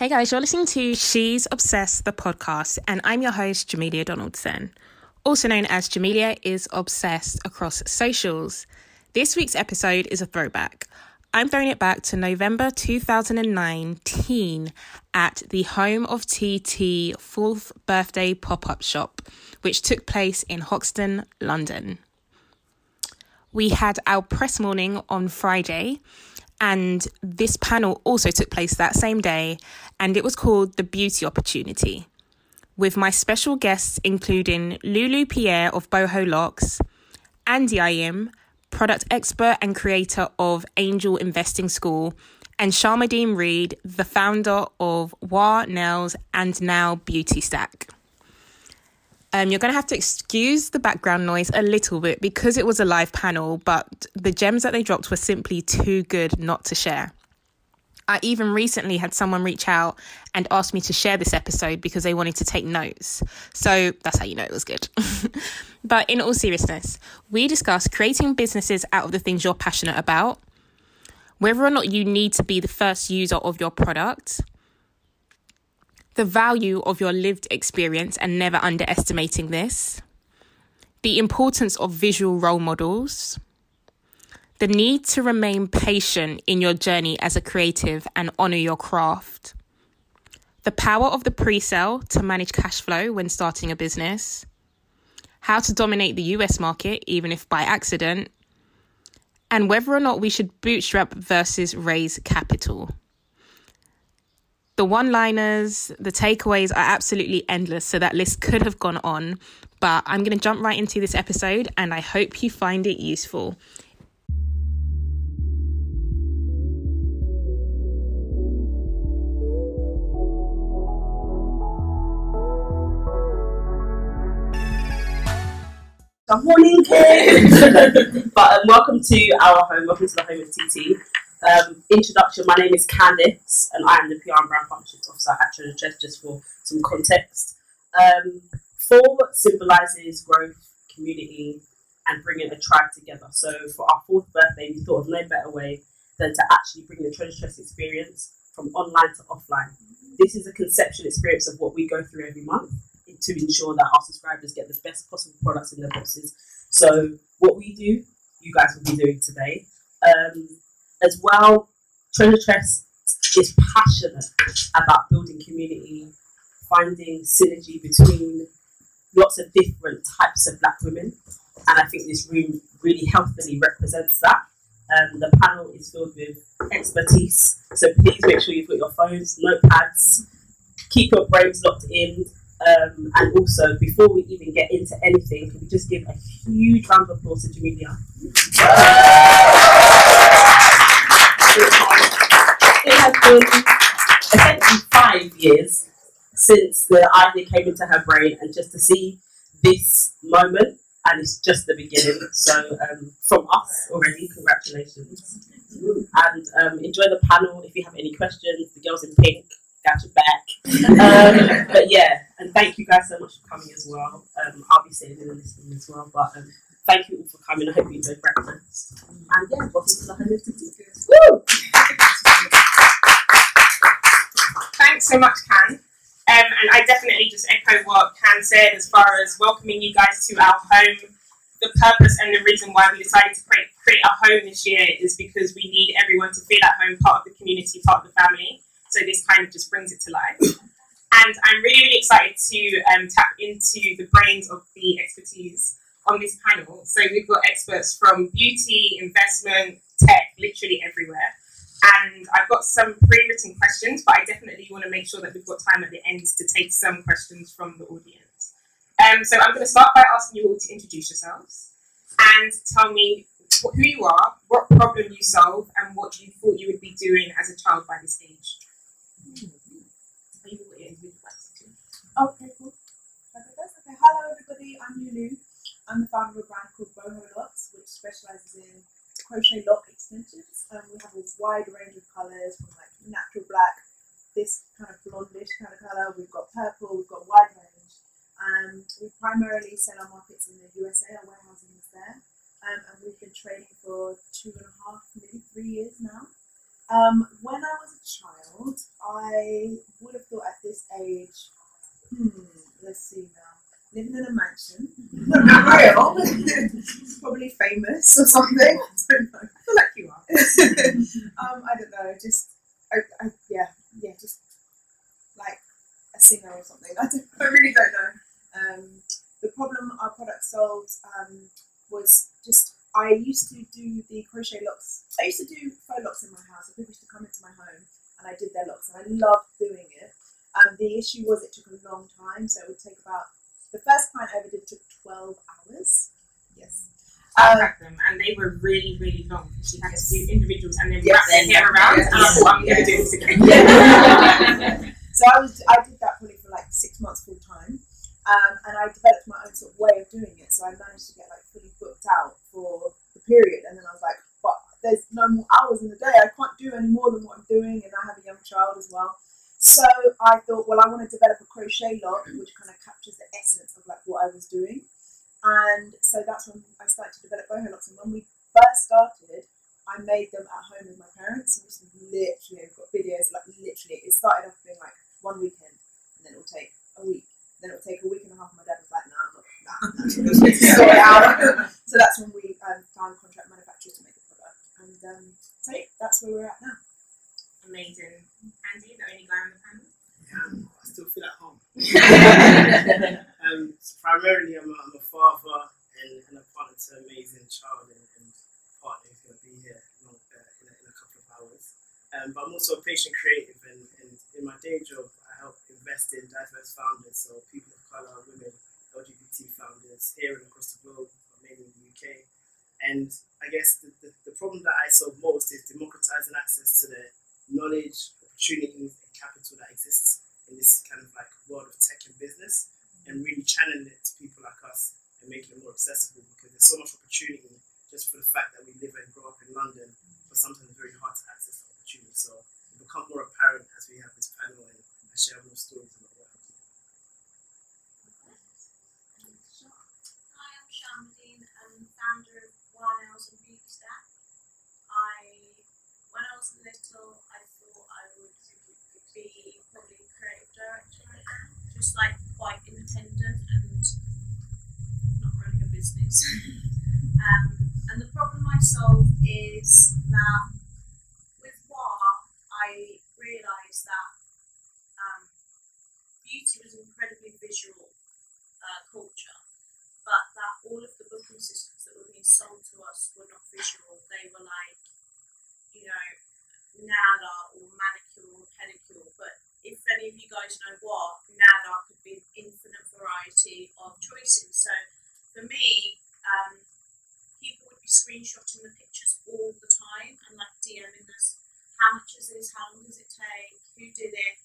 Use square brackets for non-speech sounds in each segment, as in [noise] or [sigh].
Hey guys, you're listening to She's Obsessed, the podcast, and I'm your host, Jamelia Donaldson. Also known as Jamelia is Obsessed across socials. This week's episode is a throwback. I'm throwing it back to November 2019 at the home of TT fourth birthday pop up shop, which took place in Hoxton, London. We had our press morning on Friday, and this panel also took place that same day, and it was called The Beauty Opportunity, with my special guests including Lulu Pierre of Boho Locks, Andy Ayim, product expert and creator of Angel Investing School, and Sharmadean Reid, the founder of WAH Nails and now Beauty Stack. Um, you're going to have to excuse the background noise a little bit because it was a live panel, but the gems that they dropped were simply too good not to share. I even recently had someone reach out and ask me to share this episode because they wanted to take notes. So that's how you know it was good. [laughs] but in all seriousness, we discussed creating businesses out of the things you're passionate about, whether or not you need to be the first user of your product, the value of your lived experience and never underestimating this, the importance of visual role models. The need to remain patient in your journey as a creative and honor your craft, the power of the pre sale to manage cash flow when starting a business, how to dominate the US market, even if by accident, and whether or not we should bootstrap versus raise capital. The one liners, the takeaways are absolutely endless, so that list could have gone on. But I'm going to jump right into this episode and I hope you find it useful. Good morning, kids. [laughs] but um, welcome to our home. Welcome to the home of TT. Um, introduction. My name is Candice, and I am the PR and brand partnerships officer at Treasure Tress. Just for some context, um, four symbolizes growth, community, and bringing a tribe together. So for our fourth birthday, we thought of no better way than to actually bring the Treasure Tress experience from online to offline. This is a conceptual experience of what we go through every month to ensure that our subscribers get the best possible products in their boxes. So what we do, you guys will be doing today. Um, as well, Treasure Tress is passionate about building community, finding synergy between lots of different types of black women. And I think this room really healthily represents that. Um, the panel is filled with expertise, so please make sure you've got your phones, notepads, keep your brains locked in, um, and also, before we even get into anything, can we just give a huge round of applause to Jamelia? Has been essentially five years since the idea came into her brain, and just to see this moment, and it's just the beginning. So, um, from us already, congratulations. And um, enjoy the panel. If you have any questions, the girls in pink got your back. Um, but yeah, and thank you guys so much for coming as well. Um, I'll be sitting in and listening as well, but um, thank you all for coming. I hope you enjoyed breakfast. And yeah, welcome to the Home Woo! So much, Can. Um, and I definitely just echo what Can said as far as welcoming you guys to our home. The purpose and the reason why we decided to create, create a home this year is because we need everyone to feel at home, part of the community, part of the family. So this kind of just brings it to life. And I'm really, really excited to um, tap into the brains of the expertise on this panel. So we've got experts from beauty, investment, tech, literally everywhere. And I've got some pre-written questions, but I definitely want to make sure that we've got time at the end to take some questions from the audience. Um, so I'm going to start by asking you all to introduce yourselves and tell me who you are, what problem you solve, and what you thought you would be doing as a child by this age. Okay, cool. Okay, hello everybody, I'm Lulu. I'm the founder of a brand called Boho Locks, which specializes in crochet lock extensions. Um, we have a wide range of colors from like natural black, this kind of blondish kind of color. We've got purple, we've got wide range. Um, we primarily sell our markets in the USA, our warehousing is there. Um, and we've been trading for two and a half, maybe three years now. Um, when I was a child, I would have thought at this age, hmm, let's see now, living in a mansion, [laughs] not real, probably famous or something. I don't know. I feel like you are. [laughs] um, I don't know. Just, I, I, yeah, yeah, just like a singer or something. I, don't, I really don't know. Um, the problem our product solves um, was just I used to do the crochet locks. I used to do faux locks in my house. So people used to come into my home and I did their locks, and I loved doing it. Um, the issue was it took a long time, so it would take about the first client I ever did took twelve hours. Yes. Um, them, and they were really, really long because she had to do individuals and then Yes. wrap their hair around. Yes. And I thought, I'm going to do this again. [laughs] so I was I did that probably for like six months full time, um, and I developed my own sort of way of doing it. So I managed to get like fully booked out for the period, and then I was like, but there's no more hours in the day. I can't do any more than what I'm doing, and I have a young child as well. So I thought, well, I want to develop a crochet lock which kind of captures the essence of like what I was doing, and so that's when I started to develop boho locks. And when we first started, I made them at home with my parents. And literally, I've got videos like literally. It started off being like one weekend, and then it will take a week. Then it will take a week and a half. My dad was like, "No, I'm not. Nah, nah, sort it out." so that's when we um, found contract manufacturers to make the product, and um, so yeah, that's where we're at now. Amazing. Andy, the only guy on the panel. Um, I still feel at home. [laughs] um, so primarily, I'm a, I'm a father and, and a partner to an amazing child and, and partner who's going to be here know, uh, in, a, in a couple of hours. Um, but I'm also a patient creative, and, and in my day job, I help invest in diverse founders, so people of colour, women, LGBT founders here and across the globe, but mainly in the UK. And I guess the, the, the problem that I solve most is democratizing access to the knowledge, opportunities, and capital that exists in this kind of like world of tech and business, and really channeling it to people like us and making it more accessible because there's so much opportunity just for the fact that we live and grow up in London, but sometimes it's very hard to access the opportunity. So it becomes more apparent as we have this panel and I share more stories about what I do. Hi, I'm Shamdeen. I'm founder of One Hours and Beauty Stack. I, when I was little, I thought I would be probably creative director right now, just like quite independent and not running a business. um, and the problem I solve is that with WAH, I realised that um, beauty was an incredibly visual uh, culture but that all of the booking systems that were being sold to us were not visual. They were like, you know, NADA or manicure or pedicure. But if any of you guys know what, NADA could be an infinite variety of choices. So for me, um, people would be screenshotting the pictures all the time and like DMing us, how much is this? How long does it take? Who did it?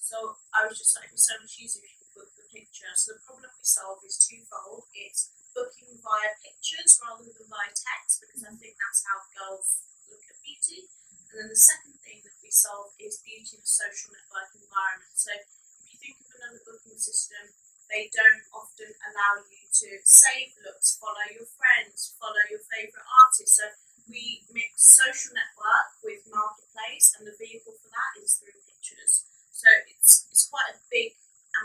So I was just like, it'd be so much easier if you could book the picture. So the problem we solve is twofold. It's booking via pictures rather than via text because I think that's how girls look at beauty. And then the second thing that we solve is beauty in a social network environment. So if you think of another booking system, they don't often allow you to save looks, follow your friends, follow your favourite artists. So we mix social network with marketplace, and the vehicle for that is through pictures. So it's it's quite a big,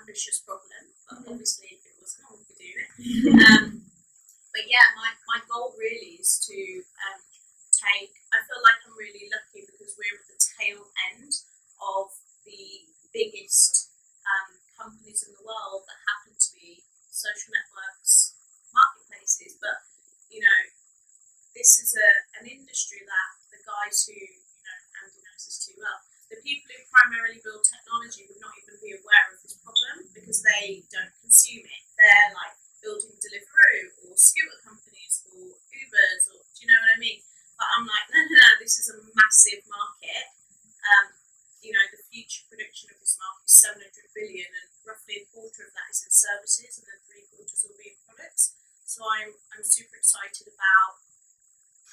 ambitious problem, but obviously if it was no one would be doing it. Um, but yeah, my, my goal really is to um, take. I feel like I'm really lucky because we're at the tail end of the biggest um, companies in the world that happen to be social networks, marketplaces. But you know, this is a an industry that the guys who you know Andy knows this too well. The people who primarily build technology would not even be aware of this problem because they don't consume it. They're like building Deliveroo or scooter companies or Ubers or do you know what I mean? But I'm like, no, no, no, this is a massive market. Um, you know, the future prediction of this market is 700 billion, and roughly a quarter of that is in services, and then three quarters will be in products. So I'm, I'm super excited about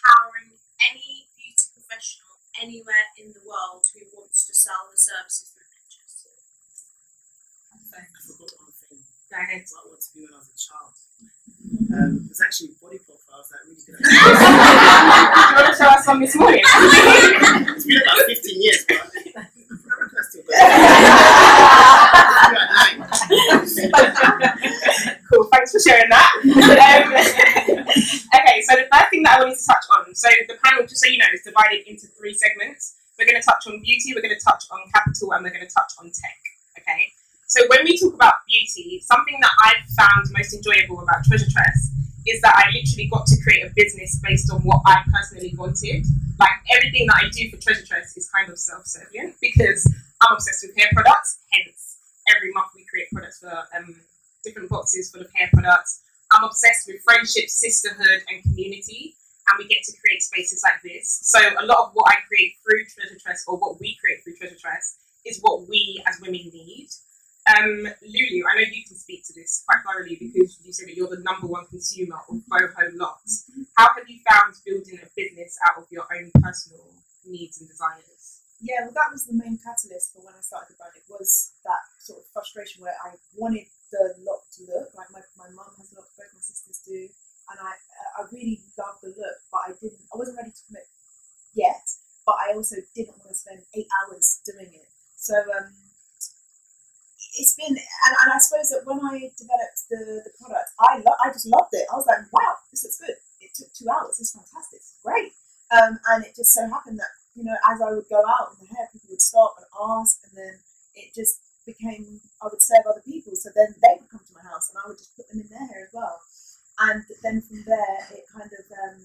powering any beauty professional anywhere in the world who wants to sell the services through pictures. I forgot one thing. Go ahead. What I wanted to be when I was a child. Um, it's actually body profiles that really good. Do you want to show us some this morning? it's been about 15 years, but cool, thanks for sharing that. Um, okay, so the first thing that I wanted to touch on, so the panel, just so you know, is divided into three segments. We're going to touch on beauty, we're going to touch on capital, and we're going to touch on tech. Okay, so when we talk about beauty, something that I've found most enjoyable about Treasure Tress literally got to create a business based on what I personally wanted. Like everything that I do for Treasure Tress is kind of self-serving because I'm obsessed with hair products. Hence, every month we create products for um, different boxes full of hair products. I'm obsessed with friendship, sisterhood, and community, and we get to create spaces like this. So a lot of what I create through Treasure Tress, or what we create through Treasure Tress, is what we as women need. Um, Lulu, I know you can speak to this quite thoroughly because you said that you're the number one consumer of boho locks. How have you found building a business out of your own personal needs and desires? Yeah, well, that was the main catalyst for when I started the brand. It was that sort of frustration where I wanted the look to look like my, my mum has a look, both my sisters do, and I I really loved the look, but I didn't. I wasn't ready to commit yet, but I also didn't want to spend eight hours doing it. So um, it's been, and, and I suppose that when I developed the, the product, I lo- I just loved it. I was like, wow, this looks good. It took two hours. It's fantastic. It's great. Um, and it just so happened that you know, as I would go out with the hair, people would stop and ask, and then it just became I would serve other people. So then they would come to my house, and I would just put them in their hair as well. And then from there, it kind of um,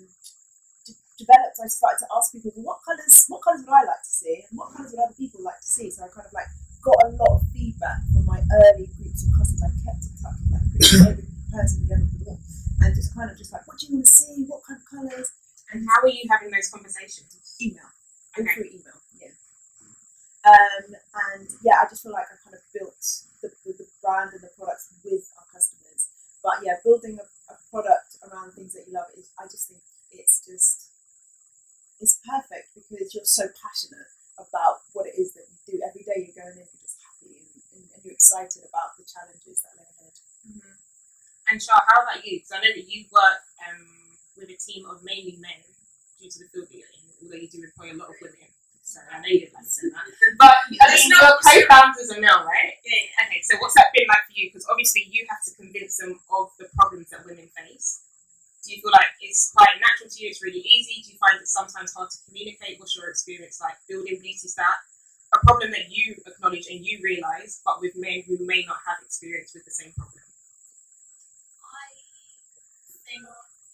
developed. I started to ask people, well, what colors, what colors would I like to see, and what colors would other people like to see? So I kind of like got a lot of feedback from my early groups of customers. I kept in touch with like pretty much every [coughs] person we ever bought, and just kind of just like, what do you want to see? What kind of colors? And how are you having those conversations? Email. Okay. through email. Yeah. Um, and yeah, I just feel like I kind of built the, the, the brand and the products with our customers. But yeah, building a, a product around things that you love is, I just think it's just, it's perfect because you're so passionate about what it is that you do. Every day you're going in, you're just happy you're excited about the challenges that lay ahead. Mm-hmm. And Char, how about you? Because I know that you work um, with a team of mainly men due to the field that you're in, although you do employ a lot of women. So I know you didn't like to say that. [laughs] But I mean, your co-founders are male, right? Yeah. Okay, so what's that been like for you? Because obviously you have to convince them of the problems that women face. Do you feel like it's quite natural to you? It's really easy. Do you find it sometimes hard to communicate? What's your experience like building beauty stack? A problem that you acknowledge and you realise, but with men who may not have experience with the same problem. I think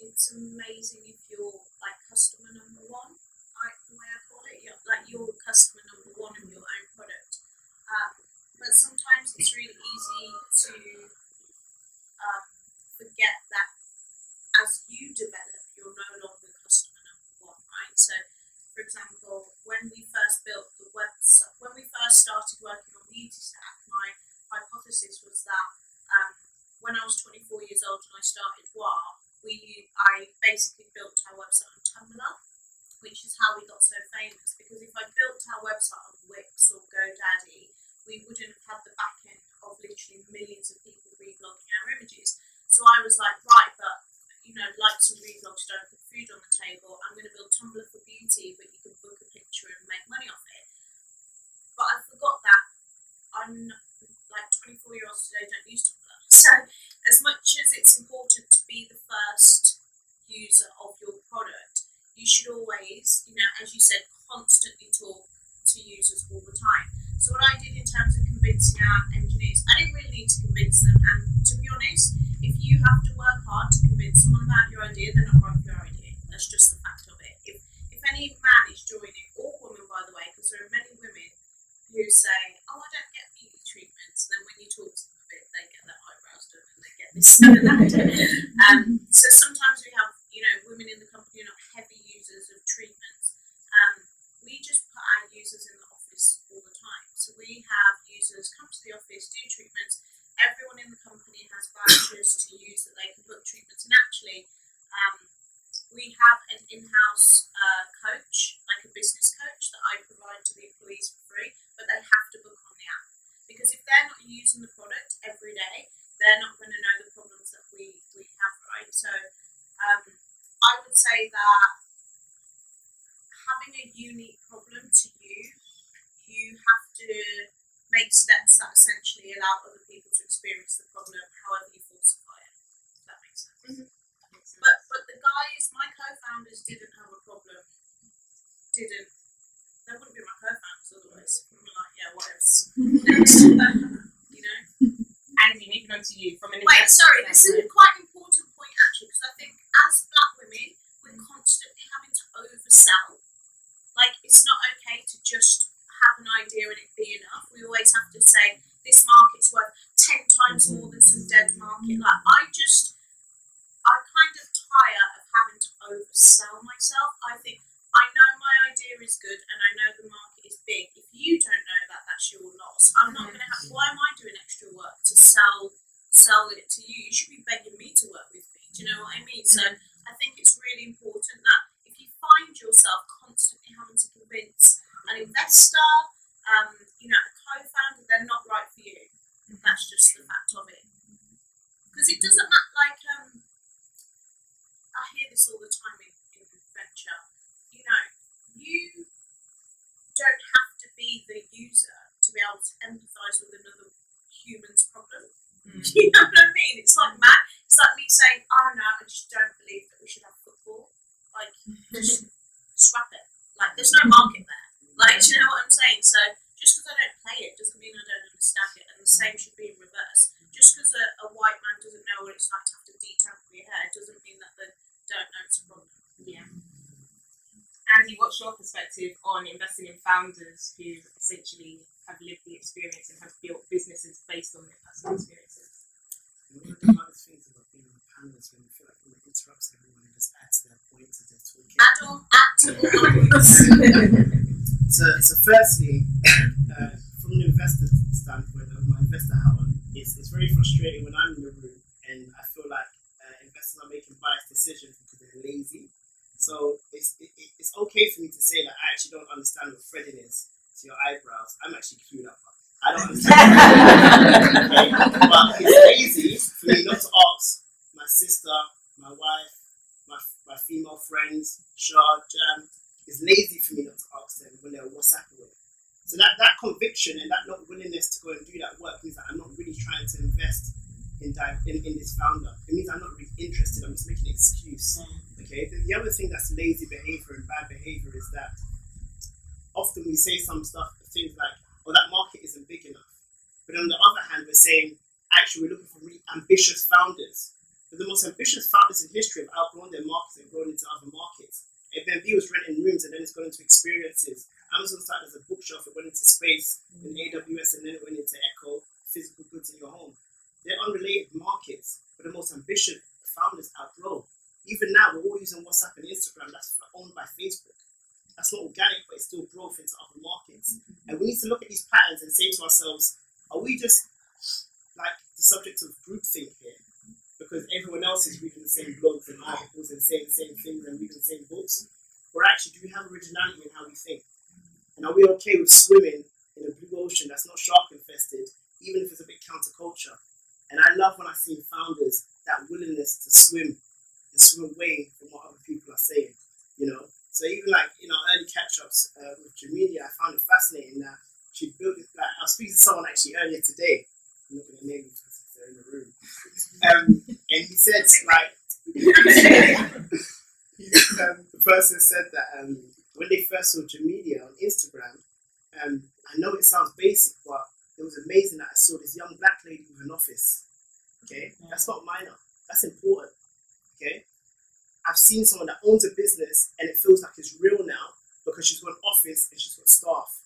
it's amazing if you're like customer number one, like the way I call it, you're, like you're customer number one of your own product. Um, but sometimes it's really easy to um, forget that as you develop, you're no longer customer number one, right? So, for example, when we first built the website, when we first started working on Beauty Stack, my hypothesis was that um, when I was 24 years old and I started WAR, we I basically built our website on Tumblr, which is how we got so famous. Because if I built our website on Wix or GoDaddy, we wouldn't have had the back end of literally millions of people reblogging our images. So I was like, right, but you know, likes and reblogs don't put food on the table. I'm going to build Tumblr for beauty, but you can book a picture and make money off it. But I forgot that I'm like 24 year olds today don't use Tumblr. [laughs] So as much as it's important to be the first user of your product, you should always, you know, as you said, constantly talk to users all the time. So what I did in terms of convincing our engineers, I didn't really need to convince them. And to be honest, if you have to work hard to convince someone idea, they're not right for your idea. That's just the fact of it. If if any man is joining, or woman by the way, because there are many women who say, "Oh, I don't get beauty treatments," and then when you talk to them a bit, they get their eyebrows done and they get this [laughs] and that. Founders who essentially have lived the experience and have built businesses based on their personal mm. experiences? And one of the hardest things about being on panels when you feel like you want everyone and just add to their points as they're talking. Add on, add to all [laughs] So, so firstly, uh, from an investor standpoint, of my investor hat on, it's, it's very frustrating when I'm in the room and I feel like uh, investors are making biased decisions because they're lazy. So it's it, it- it's okay for me to say that I actually don't understand what threading is to your eyebrows. I'm actually queued up. I don't understand. okay? But it's lazy for me not to ask my sister, my wife, my, my female friends, Shah, Jam. It's lazy for me not to ask them when they're WhatsApping with. So that, that conviction and that not willingness to go and do that work means that I'm not really trying to invest in, di- in, in this founder. It means I'm not really interested. I'm just making an excuse. Mm. Okay. Then the other thing that's lazy behavior and bad behavior is that often we say some stuff, things like, "Well, that market isn't big enough," but on the other hand, we're saying, "Actually, we're looking for really ambitious founders." But the most ambitious founders in history have outgrown their markets and grown into other markets. Airbnb was renting rooms and then it's gone into experiences. Amazon started as a bookshelf, it went into space in AWS and then it went into Echo, physical goods in your home. They're unrelated markets, but the most ambitious founders outgrow. Even now, we're all using WhatsApp and Instagram, that's owned by Facebook. That's not organic, but it's still growth into other markets. And we need to look at these patterns and say to ourselves, are we just like the subject of groupthink here? Because everyone else is reading the same blogs and articles and saying the same things and reading the same books? Or actually, do we have originality in how we think? And are we okay with swimming in a blue ocean that's not shark infested, even if it's a bit counterculture? And I love when I see founders that willingness to swim and swim away from what other people are saying, you know? So even like, in our early catch-ups uh, with Jamelia, I found it fascinating that she built it, like, I was speaking to someone actually earlier today, I'm not going to name him because they're in the room, um, and he said, like, [laughs] he, um, the person said that um, when they first saw Jamelia on Instagram, um, I know it sounds basic, but it was amazing that I saw this young black lady with an office. Okay, that's not minor. That's important. Okay, I've seen someone that owns a business and it feels like it's real now because she's got an office and she's got staff.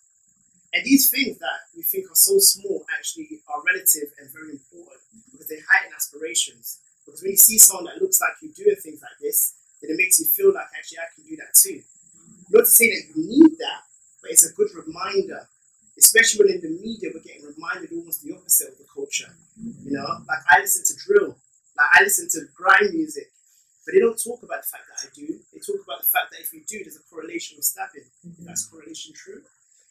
And these things that we think are so small actually are relative and very important because they heighten aspirations. Because when you see someone that looks like you doing things like this, then it makes you feel like actually I can do that too. Not to say that you need that, but it's a good reminder, especially when in the media we're getting reminded almost the opposite of the culture. You know, like I listen to drill, like I listen to grime music, but they don't talk about the fact that I do. They talk about the fact that if you do, there's a correlation with stabbing. Mm-hmm. That's correlation true.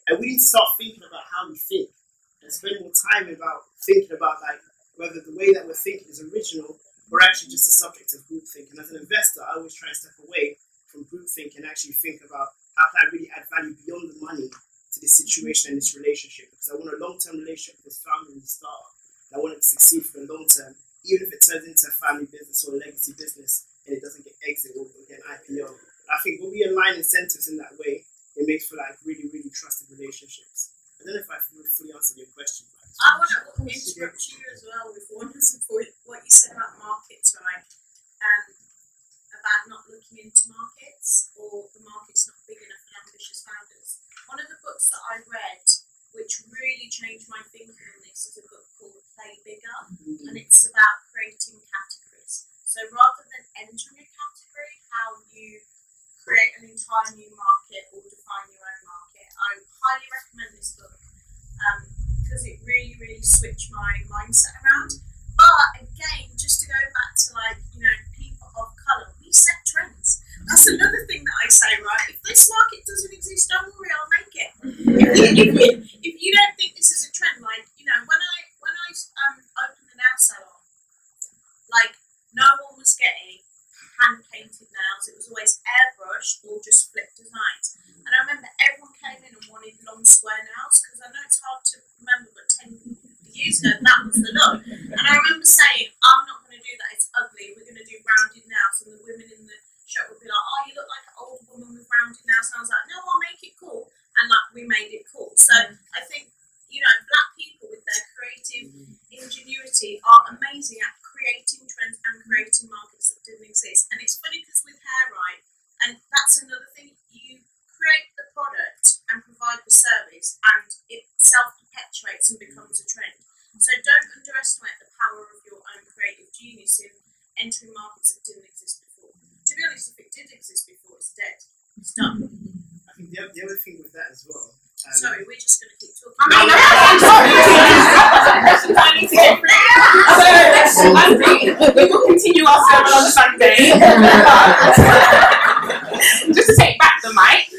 And we need to start thinking about how we think and spend more time about thinking about like whether the way that we're thinking is original or actually just a subject of groupthink. And as an investor, I always try and step away from group groupthink and actually think about how can I really add value beyond the money to this situation and this relationship because I want a long term relationship with this founder and the startup. I want it to succeed for the long term, even if it turns into a family business or a legacy business and it doesn't get exit or get an IPO. I think when we align incentives in that way, it makes for like really, really trusted relationships. I don't know if I fully answered your question. but I want to interrupt you as well with one support what you said about markets, right? Um, about not looking into markets or the market's not big enough for ambitious founders. One of the books that I read, which really changed my thinking on this, is a book called Play Bigger, and it's about creating categories. So rather than entering a category, how you create an entire new market or define your own market. I highly recommend this book because it really, really switched my mindset around. But again, just to go back to like, you know, people of colour, we set trends. That's another thing that I say, right? If this market doesn't exist, don't worry, I'll make it. If you, if if you don't think this is a trend, like, you know, when I when I um, opened the nail salon, like, no one was getting hand painted nails. It was always airbrushed or just flip designs. And I remember everyone came in and wanted long square nails because I know it's hard to remember, but 10 years ago that was the look. And I remember saying, I'm not going to do that, it's ugly, we're going to do rounded nails. And the women in the shop would be like, oh, you look like an old woman with rounded nails. And I was like, no, I'll make it cool. And like, we made it cool. So I think, you know, black people with their creative ingenuity are amazing at creating trends and creating markets that didn't exist. And it's funny because with hair, right, and that's another thing, you create the product and provide the service, and it self perpetuates and becomes a trend. So don't underestimate the power of your own creative genius in entering markets that didn't exist before. To be honest, if it did exist before, it's dead. It's done. I think the, the other thing with that as well. Um, Sorry, we're just going to keep talking. I mean, I'm sorry. Questions I need to get through. So, I think we our sermon on Sunday. [laughs] Just to take back the mic.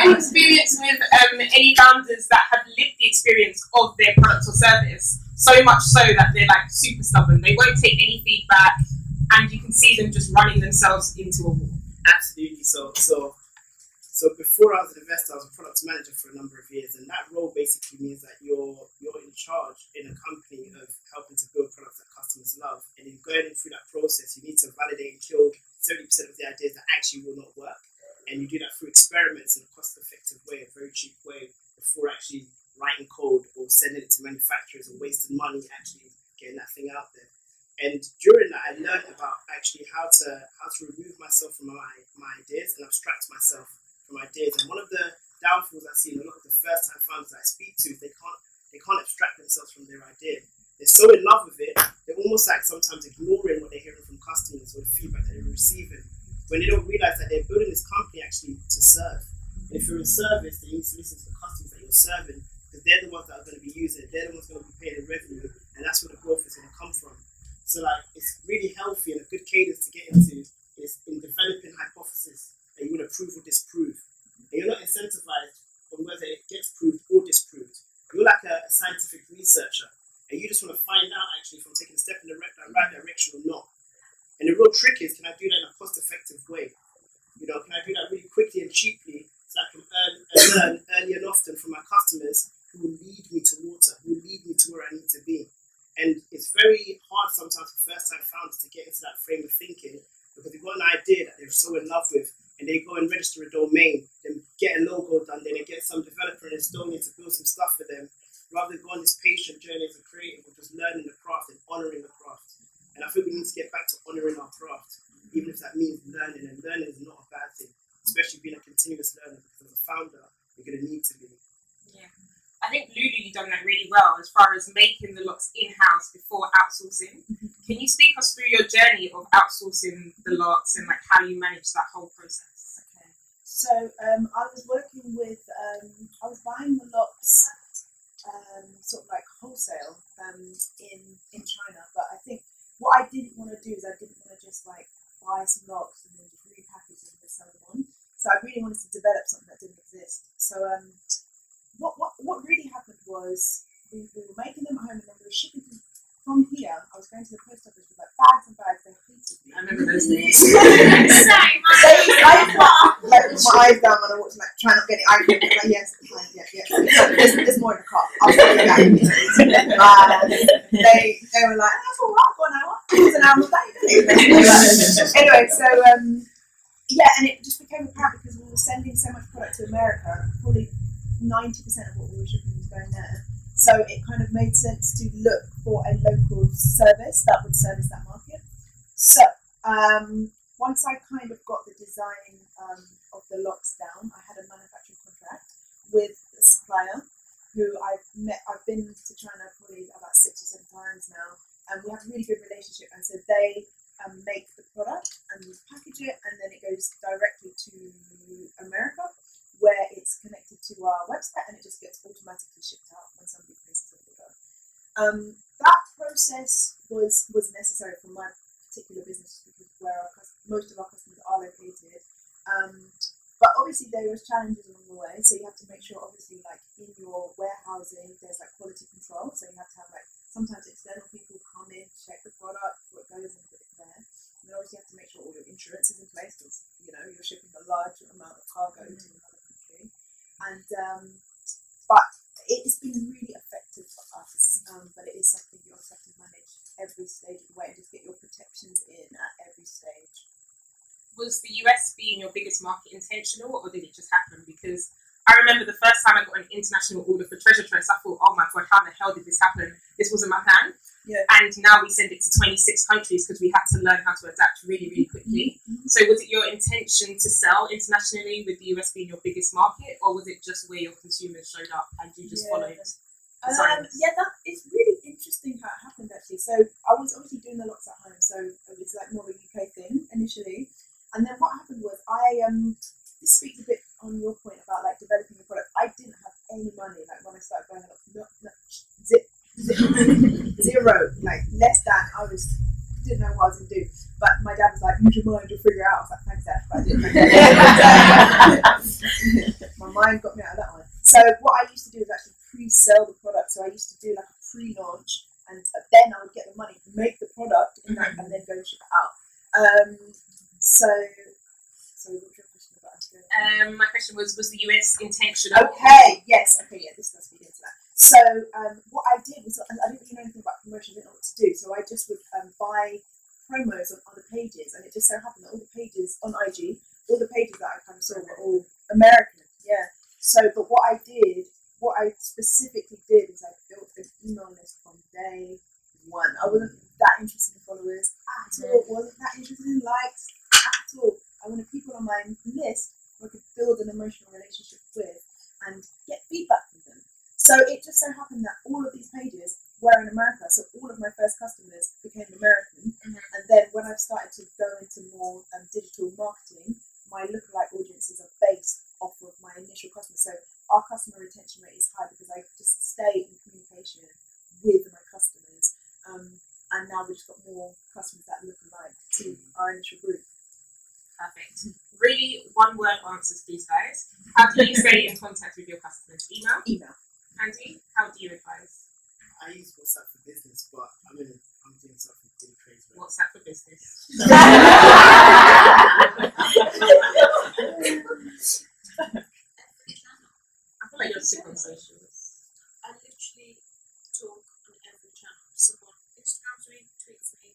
any experience with um, any founders that have lived the experience of their product or service so much so that they're like super stubborn. They won't take any feedback, and you can see them just running themselves into a wall. Absolutely. So, so, so before I was an investor, I was a product manager for a number of years, and that role basically means that you're you're in charge in a company of helping to build products that customers love. And in going through that process, you need to validate and kill seventy percent of the ideas that actually will not work, and you do that through experiments in a cost-effective way, a very cheap way, before actually writing code or sending it to manufacturers or wasting money actually getting that thing out there. And during that, I learned about actually how to how to remove myself from my, my ideas and abstract myself from ideas. And one of the downfalls I see in a lot of the first time founders I speak to is they can't they can't abstract themselves from their idea. They're so in love with it, they're almost like sometimes ignoring what they're hearing from customers or the feedback that they're receiving. When they don't realize that they're building this company actually to serve. And if you're in service, then you need to listen to the customers that you're serving because they're the ones that are going to be using it. They're the ones going to be paying the revenue, and that's where the growth is going to come from. So like it's really healthy and a good cadence to get into is in developing hypothesis that you want to prove or disprove. And you're not incentivized on whether it gets proved or disproved. You're like a, a scientific researcher, and you just want to find out actually from taking a step in the right, right direction or not. And the real trick is, can I do that in a cost-effective way? You know, can I do that really quickly and cheaply so I can earn and learn early and often from my customers who will lead me to water, who will lead me to where I need to be. And it's very hard sometimes for first time founders to get into that frame of thinking because they've got an idea that they're so in love with and they go and register a domain, then get a logo done, then they get some developer in Estonia to build some stuff for them, rather than go on this patient journey as a creative of just learning the craft and honoring the craft. And I think we need to get back to honoring our craft, even if that means learning. And learning is not a bad thing, especially being a continuous learner, because as a founder, you're going to need to be. Yeah. I think Lulu, you've done that really well as far as making the locks in house before outsourcing. Mm-hmm. Can you speak us through your journey of outsourcing the locks and like how you manage that whole process? So um, I was working with, um, I was buying the locks um, sort of like wholesale um, in in China, but I think what I didn't want to do is I didn't want to just like buy some locks and then just repackage them and sell them on. So I really wanted to develop something that didn't exist. So um, what, what what really happened was we, we were making them at home and then we were shipping them from here. I was going to the post office with like bags and bags. They hated me. I remember those days. [laughs] Same, [laughs] I like, put my eyes down when I watch like trying not to get it. I like, yes, fine, yeah, yeah. There's, there's more Man, they they were like, that's all right, I've an hour. It was an hour late. anyway, so um, yeah, and it just became apparent because we were sending so much product to America, probably ninety percent of what we were shipping was going there. So it kind of made sense to look for a local service that would service that market. So um, once I kind of got the design um, of the locks down, I had a manufacturing contract with a supplier who I've met. I've been to China probably about six or seven times now, and we have a really good relationship. And so they um, make the product and package it, and then it goes directly to America, where it's connected to our website, and it just gets automatically shipped out when somebody places an order. Um, that process was was necessary for my particular business because where our most of our customers are located. Um, but obviously there was challenges along the way, so you have to make sure obviously like in your warehousing there's like quality control. So you have to have like sometimes external people come in, check the product what goes and put it there. And then obviously you have to make sure all your insurance is in place because you know you're shipping a large amount of cargo to another country. And um, but it's been really effective for us. Um, but it is something you also have to manage every stage of the way and just get your protections in at every stage. was the US being your biggest market intentional, or did it just happen? Because I remember the first time I got an international order for Treasure Tress, I thought, oh my god, how the hell did this happen? This wasn't my plan. Yeah. And now we send it to 26 countries because we had to learn how to adapt really, really quickly. So, was it your intention to sell internationally with the US being your biggest market, or was it just where your consumers showed up and you just Yeah. followed? Um, yeah, that it's really interesting how it happened actually. So I was obviously doing the locks at home, so it was like more of a UK thing initially. And then what happened was I um this a bit on your point about like developing the product. I didn't have any money like when I started going up, not, not zip, zip zero, like less than I was didn't know what I was gonna do. But my dad was like, use your mind, you'll figure out. I was like, thanks dad, but I didn't. [laughs] [laughs] my mind got me out of that one. So what I used to do was actually pre-sell the product. So I used to do like a pre-launch, and then I would get the money, make the product, in that, and then go and ship it out. Um, so, so what was your question about? Um, my question was, was the US intentional? Okay, yes, okay, yeah, this does feed into that. So, um, what I did was, I I didn't really know anything about promotion, I didn't know what to do, so I just would um, buy promos on other pages, and it just so happened that all the pages on IG, all the pages that I kind of saw were all American, yeah. So, but what I did, what I specifically did is I built an email list from day one. I wasn't that interested in followers at all, wasn't that interested in likes at all. I wanted people on my list who I could build an emotional relationship with and get feedback from them. So it just so happened that all of these pages were in America. So all of my first customers became American. Mhm. And then when I've started to go into more um, digital marketing, my lookalike audiences are based off of my initial customers. So our customer retention rate is high because I just stay in communication with my customers. Um, and now we've just got more customers that look alike to our initial group. Perfect. Really, one word answers, please, guys. How do you stay in contact with your customers? Email? Email. Andy, how do you advise? I use WhatsApp for business, but I'm in. I'm doing something pretty crazy. right WhatsApp for business. [laughs] [laughs] I feel like you're sick on socials. I literally talk on every channel. Someone Instagrams me, tweets me.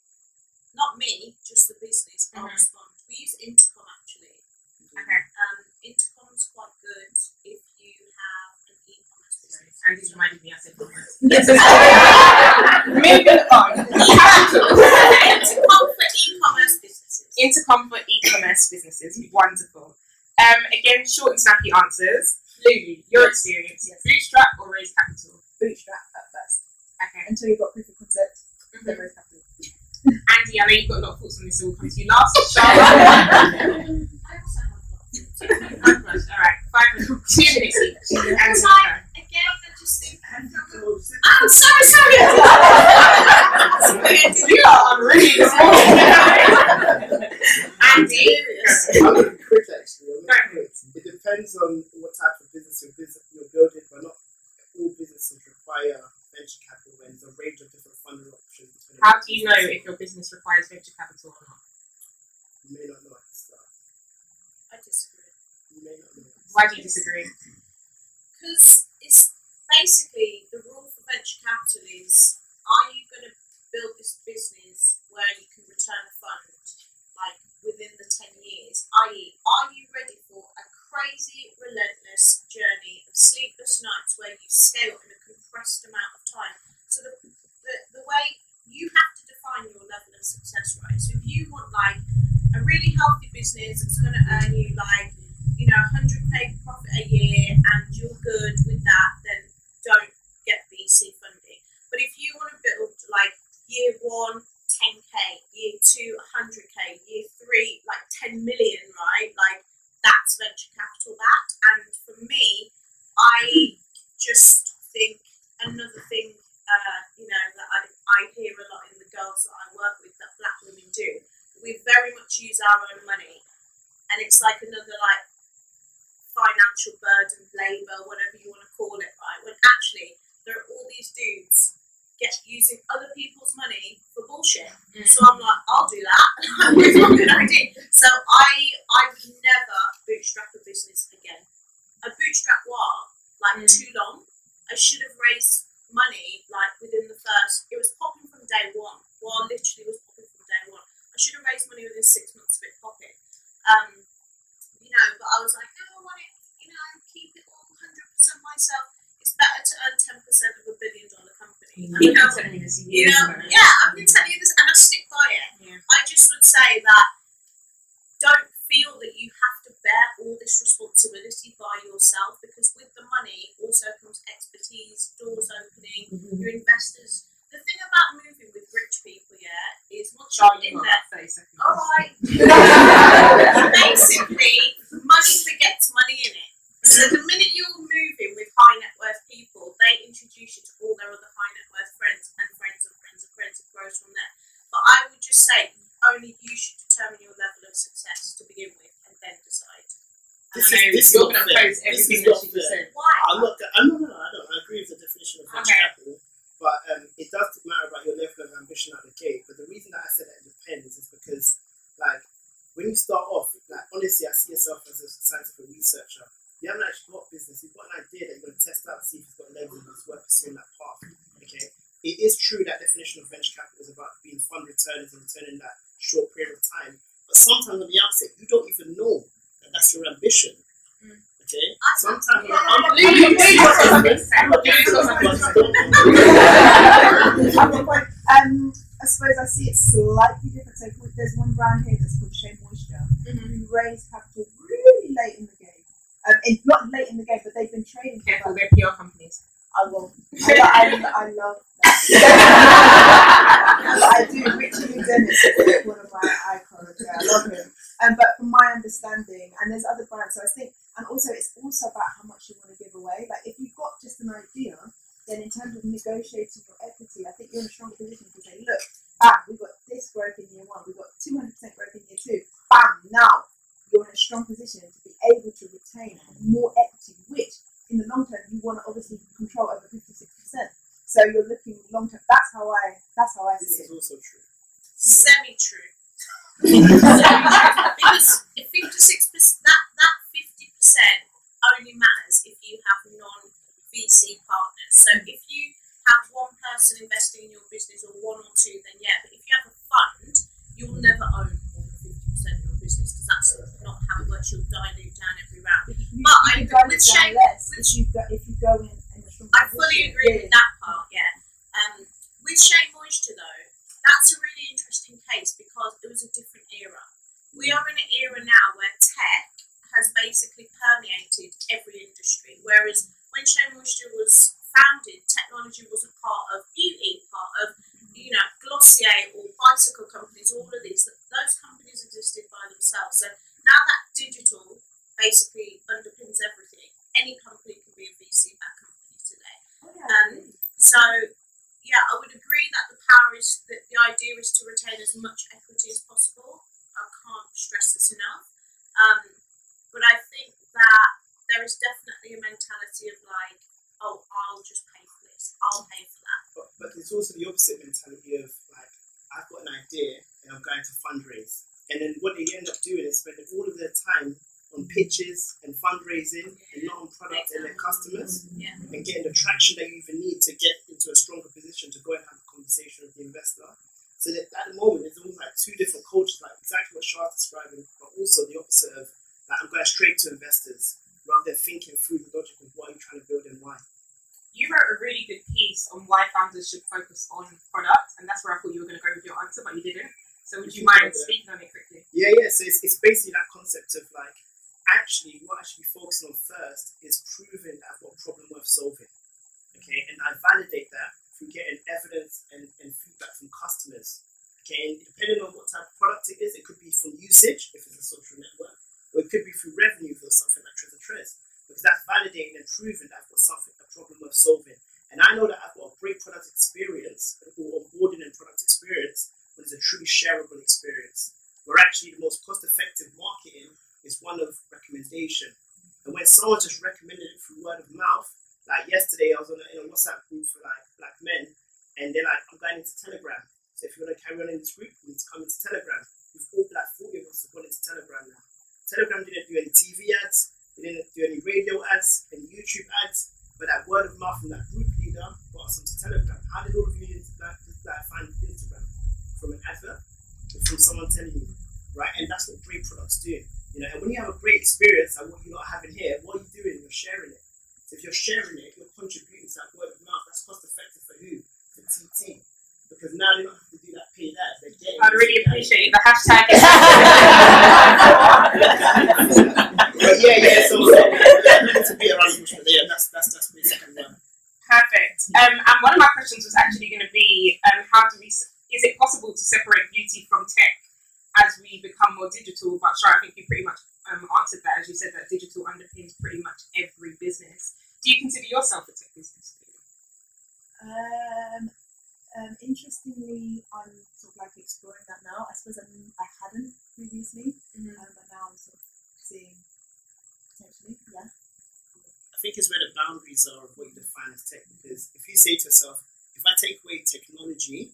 Not me, just the business. I'll Mhm. respond. We use Intercom actually. Okay. Um, Intercom's quite good if you have an e-commerce business. Andy's reminded me I said commerce. Moving on. Intercom for e-commerce businesses. Intercom for e-commerce businesses. Wonderful. Um, again, short and snappy answers. Lulu, your experience. Yes. Bootstrap or raise capital? Bootstrap at first Okay. until you've got proof of concept. Then Mhm. raise capital. Andy, I know you've got a lot of thoughts on this, so we'll come to you last. [laughs] Charlotte. [laughs] I also have a lot. [laughs] All right, five minutes, two minutes each. Andy, It's go. like, again, I just think, now. I'm so sorry. [laughs] You are unruly this morning. Andy, I'm gonna quick actually. I'm Go gonna ahead. be quick. It depends on what type of business you're, business you're building, but not all businesses require venture capital and there's a range of different funding options. how do you know business. if your business requires venture capital or not? You may not know at the start. I disagree. You may not know. Why do you disagree? Because it's basically the rule for venture capital is are you going to build this business where you can return a fund like within the 10 years? i.e., are you ready for a crazy, relentless journey of sleepless nights where you scale in a compressed amount of time? So, the, the, the way you have to define your level of success, right? So, if you want like a really healthy business that's going to earn you like you know, 100k profit a year and you're good with that, then don't get VC funding. But if you want to build like year one, 10k, year two, 100k, year three, like 10 million, right? Like that's venture capital backed. And for me, I just think another thing, uh, you know, that I, I hear a lot in the girls that I work with that black women do, we very much use our own money. And it's like another like financial burden, labour, whatever you want to call it, right? When actually there are all these dudes get using other people's money for bullshit. So I'm like, I'll do that. [laughs] it's not a good idea. So I I would never bootstrap a business again. I bootstrap while like Mm. too long. I should have raised money like within the first. It was popping from day one. Well, literally was popping from day one. I should have raised money within six months of it popping. Um, you know, but I was like, no, I want it. You know, keep it all hundred percent myself. It's better to earn ten percent of a billion dollar company. You know, you know, yeah, I've been telling you this, and I stick by it. Yeah. I just would say that don't feel that you have to bear all this responsibility by yourself because with the money also comes expertise, doors opening, your investors. The thing about moving with rich people, yeah, is once you're in there, all right, [laughs] basically, money begets money in it. So the minute you're moving with high net worth people, they introduce you to all their other high net worth friends and friends of friends of friends. It grows from there. But I would just say only you should determine your level of success to begin with, and then decide. This I know, is, this you're is gonna not fair. oppose This everything is that not she just fair. said. Why? I'm not. I'm no, no, no. I don't. I agree with the definition of venture Okay. capital, but um, it does matter about your level of ambition at the gate. But the reason that I said that it depends is because, like, when you start off, like, honestly, I see yourself as a scientific researcher. You haven't actually got business. You've got an idea that you're going to test out, see if it's got legs and it's worth pursuing that path. Okay. It is true that definition of venture capital is about being fund returners and returning that short period of time. But sometimes on the outset, you don't even know that that's your ambition. Mm. Okay. I- Sometimes Yeah. I'm not- Lulu, Lulu got something to say. Lulu got something to say. At one point, um, I suppose I see it slightly different. So there's one brand here that's called Shea Moisture, Mhm. who raised capital really late in the game. Um, it's not late in the game, but they've been trading for Careful, about they're PR companies. I will. I, I, I love that. I do. Richelieu Dennis is one of my icons. Yeah, I love him. Um, but from my understanding, and there's other brands, so I think, and also it's also about how much you want to give away. Like if you've got just an idea, then in terms of negotiating your equity, I think you're in a strong position to say, look, bam, we got this growth in year one, we got 200% growth in year two, bam, now you're in a strong position to be able to retain more equity, which in the long term you want to obviously control over 56%. So you're looking long term. That's how I. That's how I This see is it. also true. Semi true. [laughs] because if fifty six percent that that fifty percent only matters if you have non VC partners. So if you have one person investing in your business or one or two, then yeah. But if you have a fund, you'll never own more than fifty percent of your business because that's not how it works. You'll dilute down every round. You, But I you agree can with go down Shane- less with- if you go if you go in in a strong I fully position. agree Yeah. with that part, yeah. Um, with Shea Moisture, though, that's a really interesting case because it was a different era. We are in an era now where tech has basically permeated every industry, whereas when Shea Moisture was founded, technology wasn't part of beauty, part of you know Glossier or bicycle companies, all of these. Those companies existed by themselves. So now that digital basically underpins everything, any company can be a VC-backed company today. Oh, yeah, Um, So, yeah, I would agree that the power is that the idea is to retain as much equity as possible. I can't stress this enough. Um, but I think that there is definitely a mentality of like, oh, I'll just pay for this. I'll pay for that. But, but there's also the opposite mentality of like, I've got an idea and I'm going to fundraise. And then what they end up doing is spending all of their time on pitches and fundraising and not on product and their customers Yeah. and getting the traction that you even need to get into a stronger position to go and have a conversation with the investor. So that at the moment, there's almost like two different cultures, like exactly what Char's describing, but also the opposite of like I'm going straight to investors rather than thinking through the logic of what you're trying to build and why. You wrote a really good piece on why founders should focus on product, and that's where I thought you were going to go with your answer, but you didn't. So would you mind speaking on it quickly? Yeah, yeah. So it's, it's basically that concept of like, actually, what I should be focusing on first is proving that I've got a problem worth solving. Okay, and I validate that through getting evidence and, and feedback from customers. Okay, and depending on what type of product it is, it could be from usage, if it's a social network, or it could be through revenue for something like Treasure Tress, because that's validating and proving that I've got something, a problem worth solving. And I know that I've got a great product experience, or onboarding and product experience, but it's a truly shareable Actually the most cost effective marketing is one of recommendation. And when someone just recommended it through word of mouth, like yesterday, I was on a, in a WhatsApp group for like black men, and they're like, I'm going into Telegram. So if you want to carry on in this group, you need to come into Telegram. We've all like 40 of us have gone into Telegram now. Telegram didn't do any TV ads, they didn't do any radio ads, any YouTube ads, but that word of mouth from that group leader got us onto Telegram. How did all of you like, like find Instagram? From an advert or from someone telling you, right? And that's what great products do. You know, and when you have a great experience like what you're not having here, what are you doing? You're sharing it. So if you're sharing it, you're contributing to that word of mouth. That's cost effective for who? For TT. Because now they don't have to do that paid ads. They're getting I'd really appreciate the hashtag. but yeah, yeah, so, so yeah, to be around push, but yeah, that's that's that's basically one. Perfect. Um, and one of my questions was actually going to be, um, how do we? s- Is it possible to separate beauty from tech as we become more digital? But sure, I think you pretty much um, answered that as you said that digital underpins pretty much every business. Do you consider yourself a tech business? Um, um, interestingly, I'm sort of like exploring that now. I suppose I, I hadn't previously, Mm-hmm. um, but now I'm sort of seeing potentially, yeah. I think it's where the boundaries are of what you define as tech. Because if you say to yourself, if I take away technology,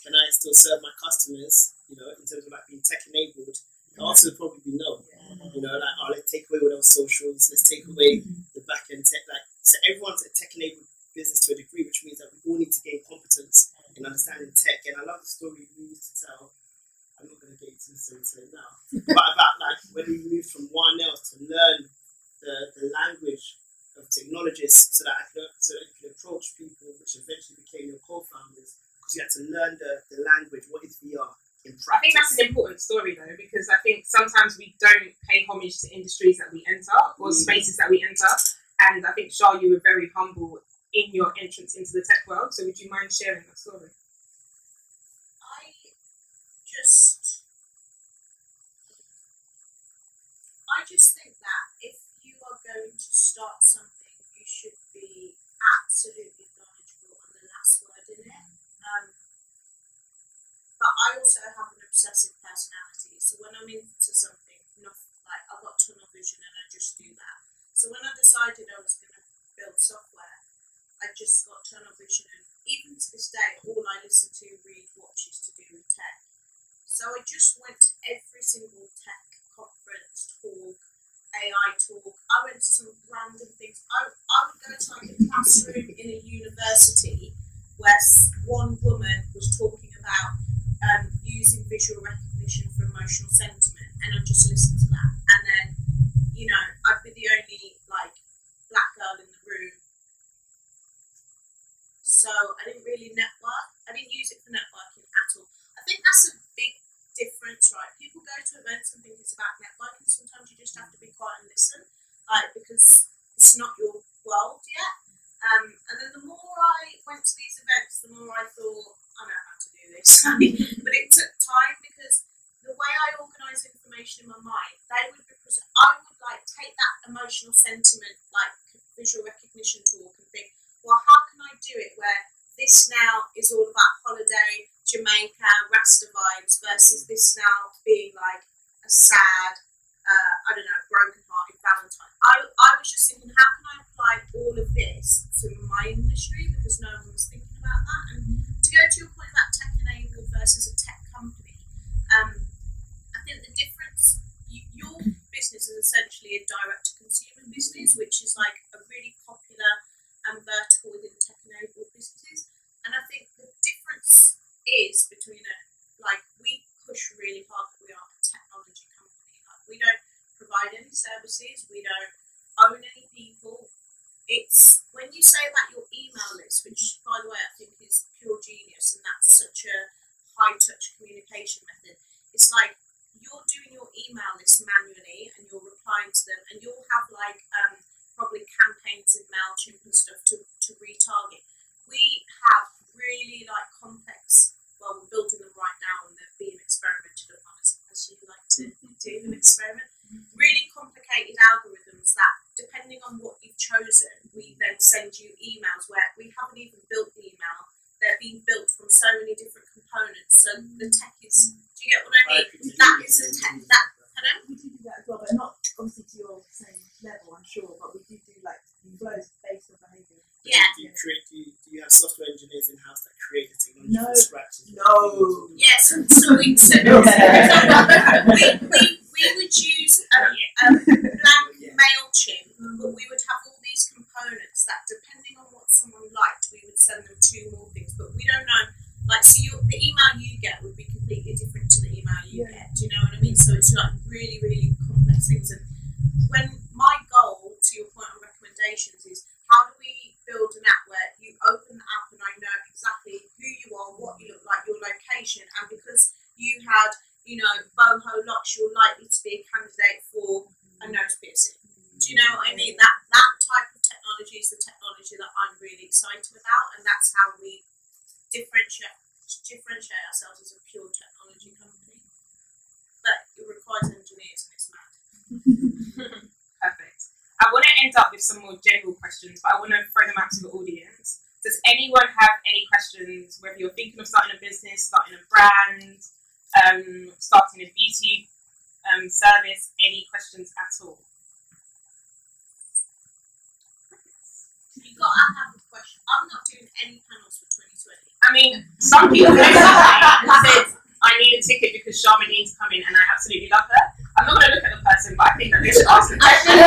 can I still serve my customers? You know, in terms of like being tech enabled, the answer would probably be no. You know, like oh, let's take away all those socials, let's take away the back end tech. Like, so everyone's a tech enabled business to a degree, which means that we all need to gain competence in understanding tech. And I love the story we used to tell. I'm not going to get into the story now, but about like when we moved from one else to learn the, the language of technologists so that I could so that you could approach people, which eventually became your co-founders, because you had to learn the, the language. What is VR in practice? I think that's an important story though, because I think sometimes we don't pay homage to industries that we enter or Mm. spaces that we enter. And I think Shah, you were very humble in your entrance into the tech world. So would you mind sharing that story? I just I just think that if you are going to start something, you should be absolutely knowledgeable on the last word in it. Um, but I also have an obsessive personality, so when I'm into something, not like I've got tunnel vision and I just do that. So when I decided I was going to build software, I just got tunnel vision, and even to this day, all I listen to, read, watch is to do with tech. So I just went to every single tech conference, talk, AI talk. I went to some random things. I, I would go to like a classroom in a university where s- one woman was talking about um, using visual recognition for emotional sentiment, and I'd just listened to that. And then, you know, I'd be the only like black girl in the room. So I didn't really network. I didn't use it for networking at all. I think that's a big difference, right? People go to events and think it's about networking. Sometimes you just have to be quiet and listen, like because it's not your world yet. Um, and then the more I went to these events, the more I thought But it took time because the way I organise information in my mind, they would be present. I would like take that emotional sentiment, send you emails where we haven't even built the email. They're being built from so many different components. So the tech is. Do you get what I mean? Right, that is a tech. That. Hello. We do do that as well, but not obviously to your same level, I'm sure. But we do do like flows based on behaviour. Yeah. Do you create? Do you, do you have software engineers in house that create the technology no. from scratch? No. Yes. Yeah, so, so we so, so, [laughs] some more general questions, but I want to throw them out to the audience. Does anyone have any questions, whether you're thinking of starting a business, starting a brand, um, starting a beauty um, service? Any questions at all? You gotta have a question. I'm not doing any panels for 2020. I mean, some people [laughs] said I need a ticket because Charmaine's coming and I absolutely love her. I'm not going to look at the person, but I think that they should ask the question. [laughs]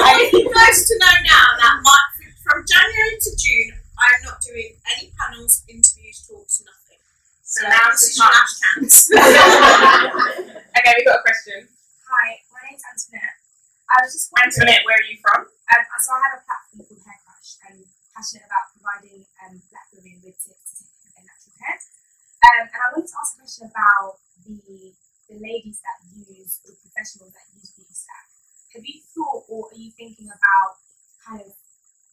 I think close to know now that my, from January to June, I'm not doing any panels, interviews, talks, nothing. So now this is your last chance. [laughs] okay, we've got a question. Hi, my name's Antoinette. I was just wondering, Antoinette, where are you from? um, so I have a platform called Hair Crush and passionate about providing um, black women with tips to take their natural hair. Um, and I wanted to ask a question about the the ladies that use, the professionals that use Beauty Stack. Have you thought or are you thinking about kind of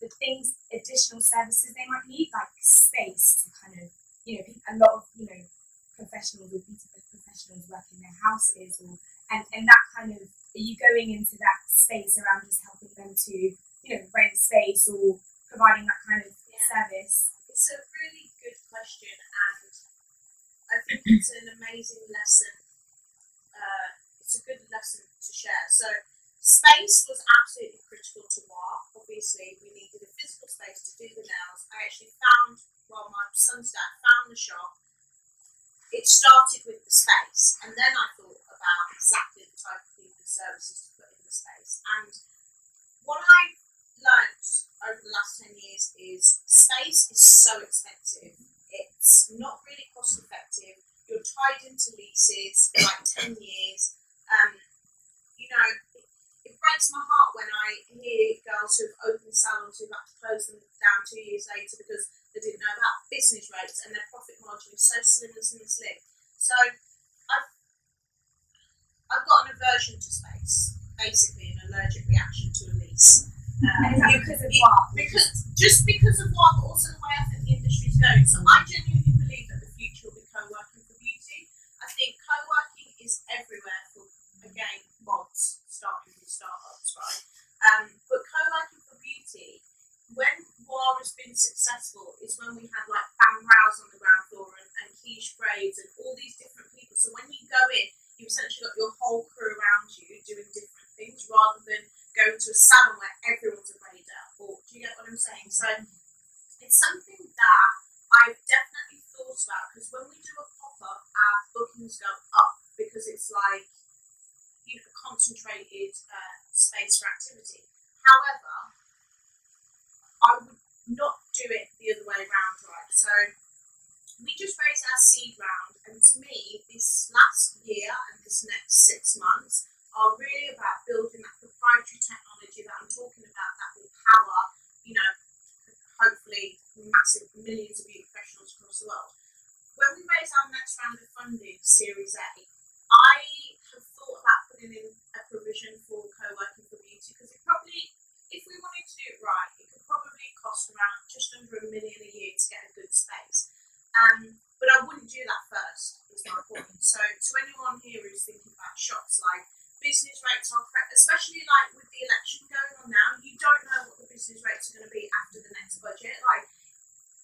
the things, additional services they might need, like space to kind of, you know, a lot of, you know, professionals or beauty professionals work in their houses or and, and that kind of are you going into that space around just helping them to you know rent space or providing that kind of Yeah. service It's a really good question, and I think it's an amazing lesson. Uh, it's a good lesson to share. So, space was absolutely critical to WAH. Obviously, we needed a physical space to do the nails. I actually found, well, my son's dad found the shop. It started with the space, and then I thought about exactly the type of people services to put in the space. And what I learned over the last 10 years is space is so expensive. It's not really cost effective. You're tied into leases for like 10 years. Um, you know, it, it breaks my heart when I hear girls who've opened salons who've had to close them down two years later because they didn't know about business rates and their profit margin is so slim and slim and slim. So I've, I've got an aversion to space, basically an allergic reaction to a lease. Um, and is that you- because of what because just because of what, but also the way I think the industry's going. So I genuinely believe that the future will be co-working for beauty. I think co-working is everywhere for again mods starting with startups, right? Um, but co-working for beauty, when WAH has been successful, is when we had like Bam Rouse on the ground floor and, and Keish Braids and all these different people. So when you go in, you've essentially got your whole crew around you doing different things rather than going to a salon where everyone's a raider. Or do you get what I'm saying? So it's something that I've definitely thought about because when we do a pop up, our bookings go up because it's like you know concentrated uh, space for activity. However, I would not do it the other way around, right? So we just raised our seed round, and to me, this last year and this next six months are really about building that proprietary technology that I'm talking about that will power, you know, hopefully massive millions of professionals across the world. When we raise our next round of funding, Series A, I have thought about putting in a provision for co-working for beauty because it probably, if we wanted to do it right, it could probably cost around just under a million a year to get a good space. Um, but I wouldn't do that first, is my point. So to anyone here who's thinking about shops like business rates are correct, especially like with the election going on now, you don't know what the business rates are going to be after the next budget. Like,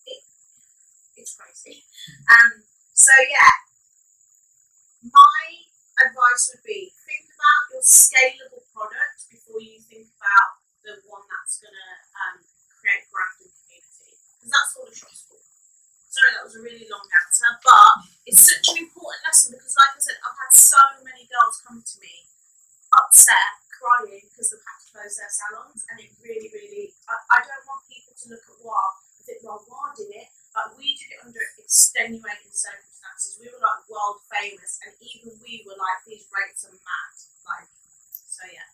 it, it's crazy. Um, so yeah, would be. Think about your scalable product before you think about the one that's gonna um, create brand and community, because that's what a shop's for. Sorry, that was a really long answer, but it's such an important lesson because, like I said, I've had so many girls come to me upset, crying because they've had to close their salons, and it really, really, I, I don't want people to look at WAH and think, well, WAH did it, but we did it under extenuating circumstances. We were like world famous, and even we were like, these rates are mad. Like, so yeah.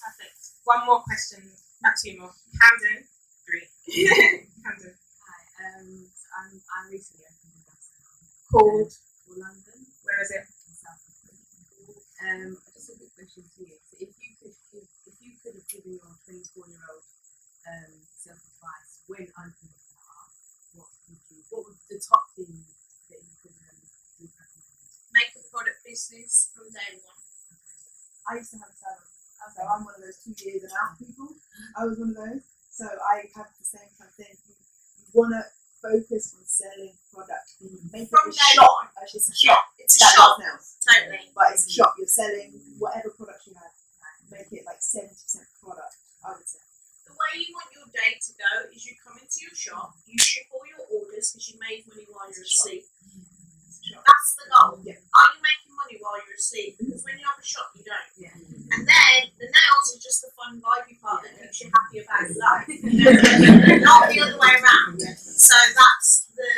Perfect. One more question, not two more. Camden, three. Camden. Hi, um, so I'm, I'm recently opened a gas salon Called. for London, Where is it? in South London. Um, just a quick question to you. So if you could give, if you could have given your 24 year old um, self advice when opening a bar, what would you, what would the top thing that you could um, do recommend? Make a product business from day one. I used to have a salon. So I'm one of those two years and out people. I was one of those. So I have the same kind of thing. You, want to focus on selling product. Make From it a day shop. one. Actually, it's a Yeah, shop. it's a That shop. does nails. Totally. But it's a shop. You're selling whatever product you have. Make it like 70% product, I would say. The way you want your day to go is you come into your shop, you ship all your orders because you made money while you're asleep. That's the goal. Yeah. Are you making money while you're asleep? Because when you have a shop, you don't. Yeah. And then the nails is just the fun vibey part that keeps you happy about your life. You know? Not the other way around. So that's the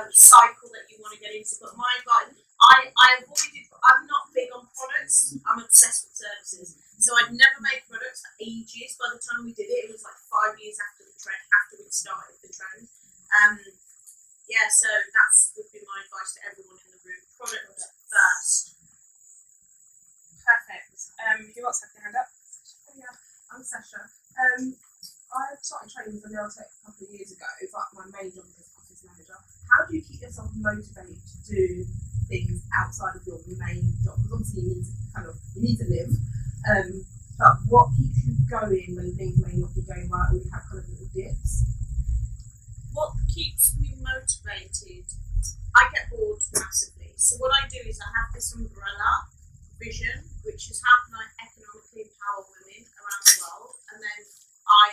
um, cycle that you want to get into. But my advice, I, I avoided, I'm not big on products, I'm obsessed with services. So I'd never made products for ages. By the time we did it, it was like five years after the trend, after we'd started the trend. Um, yeah, so that's would be my advice to everyone in the room. Product first. Perfect. Um, who else had their hand up? Yeah, I'm Sasha. Um, I started training a nail tech a couple of years ago, but my main job is office manager. How do you keep yourself motivated to do things outside of your main job? Because obviously you need to kind of you need to live. Um, but what keeps you going when things may not be going right, or you have kind of little dips? what keeps me motivated, I get bored massively. So what I do is I have this umbrella vision, which is how can I economically empower women around the world, and then I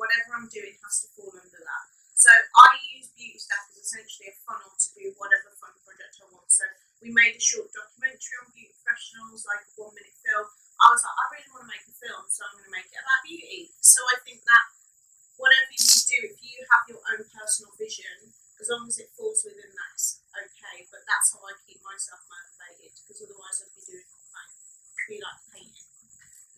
whatever I'm doing has to fall under that. So I use Beauty Stack as essentially a funnel to do whatever fun project I want. So we made a short documentary on beauty professionals, like a one minute film. I was like, I really want to make a film, so I'm going to make it about beauty. So I think that whatever you do, if you have your own personal vision, as long as it falls within that, it's okay. But that's how I keep myself motivated, because otherwise I'd be doing all kind be like painting.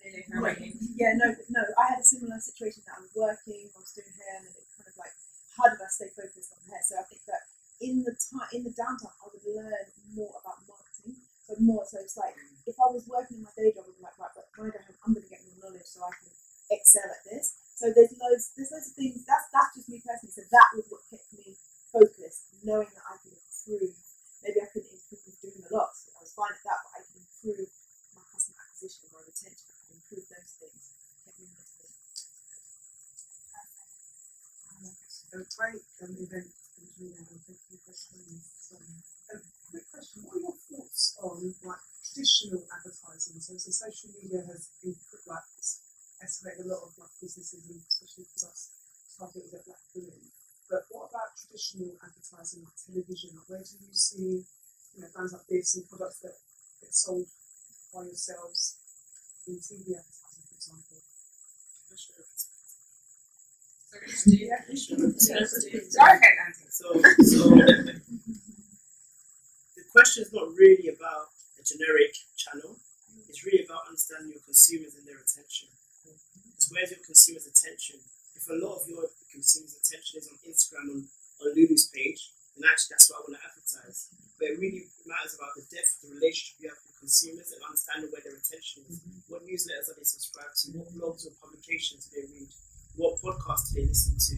Yeah, no, no. I had a similar situation that I was working, I was doing hair, and it kind of like, how did I stay focused on hair? So I think that in the time, in the downtime, I would learn more about marketing. So more, so it's like if I was working in my day job, I'd be like, right, but when I don't have, I'm going to get more knowledge so I can excel at this. So there's loads, there's loads of things. That's that's just me personally. So that was what kept me focused, knowing that I can improve. Maybe I couldn't improve doing a lot. So I was fine at that, but I can improve my customer acquisition, my retention. I can improve those things. Kept me motivated. A great um, event in Julia, and thank you for sharing this. Um, a quick question: What are your thoughts on like traditional advertising? So, obviously social media has been like it's escalated a lot of like businesses, and especially for us targeting at black women. But what about traditional advertising, like television? Like, where do you see you know brands like this and products that get sold by yourselves in TV advertising, for example? Yeah. Go ahead, Andy. So, so the question is not really about a generic channel. It's really about understanding your consumers and their attention. Because where's your consumer's attention? If a lot of your consumer's attention is on Instagram on, on Lulu's page, then actually that's what I want to advertise. But it really matters about the depth of the relationship you have with consumers and understanding where their attention is. What newsletters are they subscribed to? What blogs or publications do they read? What podcasts do they listen to?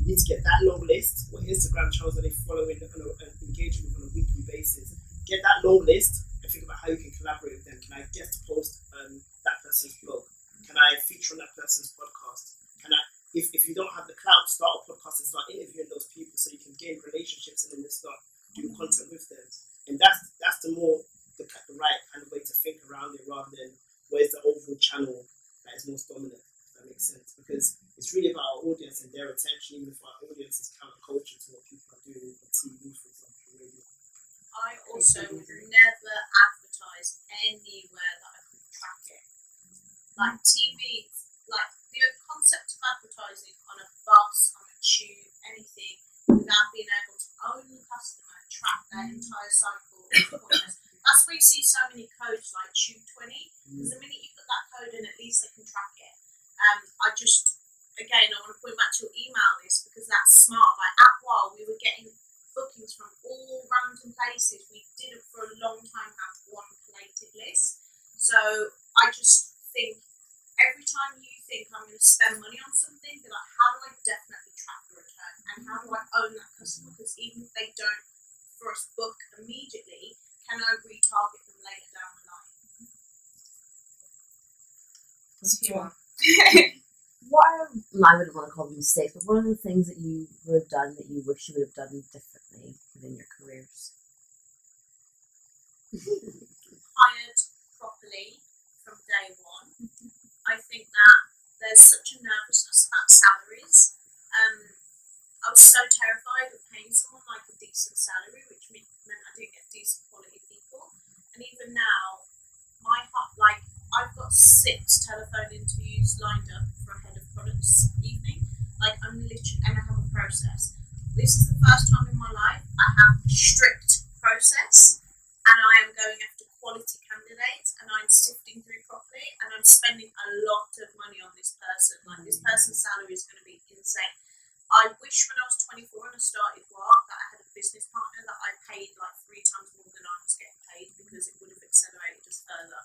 You need to get that long list. What Instagram channels are they following and and engaging with on a weekly basis? Get that long list and think about how you can collaborate with them. Can I guest post um, that person's blog? Can I feature on that person's podcast? Can I, if, if you don't have the clout, start a podcast podcast and start interviewing those people so you can gain relationships and then just start doing content with them. And that's that's the more the, ki- the right kind of way to think around it rather than where's the overall channel that is most dominant. If that makes sense, because it's really about our audience and their attention. Even if our audience is counterculture to what people are doing on TV, for example, radio. I also would never advertise anywhere that I could track it. Like TV, like the concept of advertising on a bus, on a tube, anything, without being able to own the customer, track their entire cycle, is pointless. That's why you see so many codes like Tube 20, because the minute you put that code in, at least they can track it. Um, I just, again, I want to point back to your email list because that's smart. Like at while we were getting bookings from all random places. We didn't for a long time have one collated list. So I just think every time you think I'm going to spend money on something, be like, how do I definitely track the return and how do I own that customer? Because even if they don't first book immediately, can I retarget them later down the line? What are, I wouldn't want to call them mistakes, but what are the things that you would have done that you wish you would have done differently within your careers? hired properly from day one. I think that there's such a nervousness about salaries. Um, I was so terrified of paying someone like a decent salary, which meant meant I didn't get decent quality people. And even now, my heart, like I've got six telephone interviews lined up for a head of products evening. Like I'm literally, and I have a process. This is the first time in my life I have a strict process and I am going after quality candidates and I'm sifting through properly and I'm spending a lot of money on this person. Like this person's salary is going to be insane. I wish when I was 24 and I started work that I had a business partner that I paid like three times more than I was getting paid because it would have accelerated us further.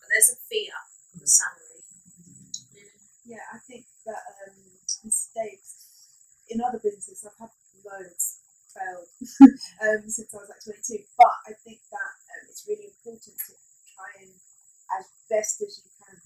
But there's a fear the salary. Yeah, I think that um, mistakes in other businesses, I've had loads failed [laughs] um, since I was like 22. But I think that um, it's really important to try and, as best as you can,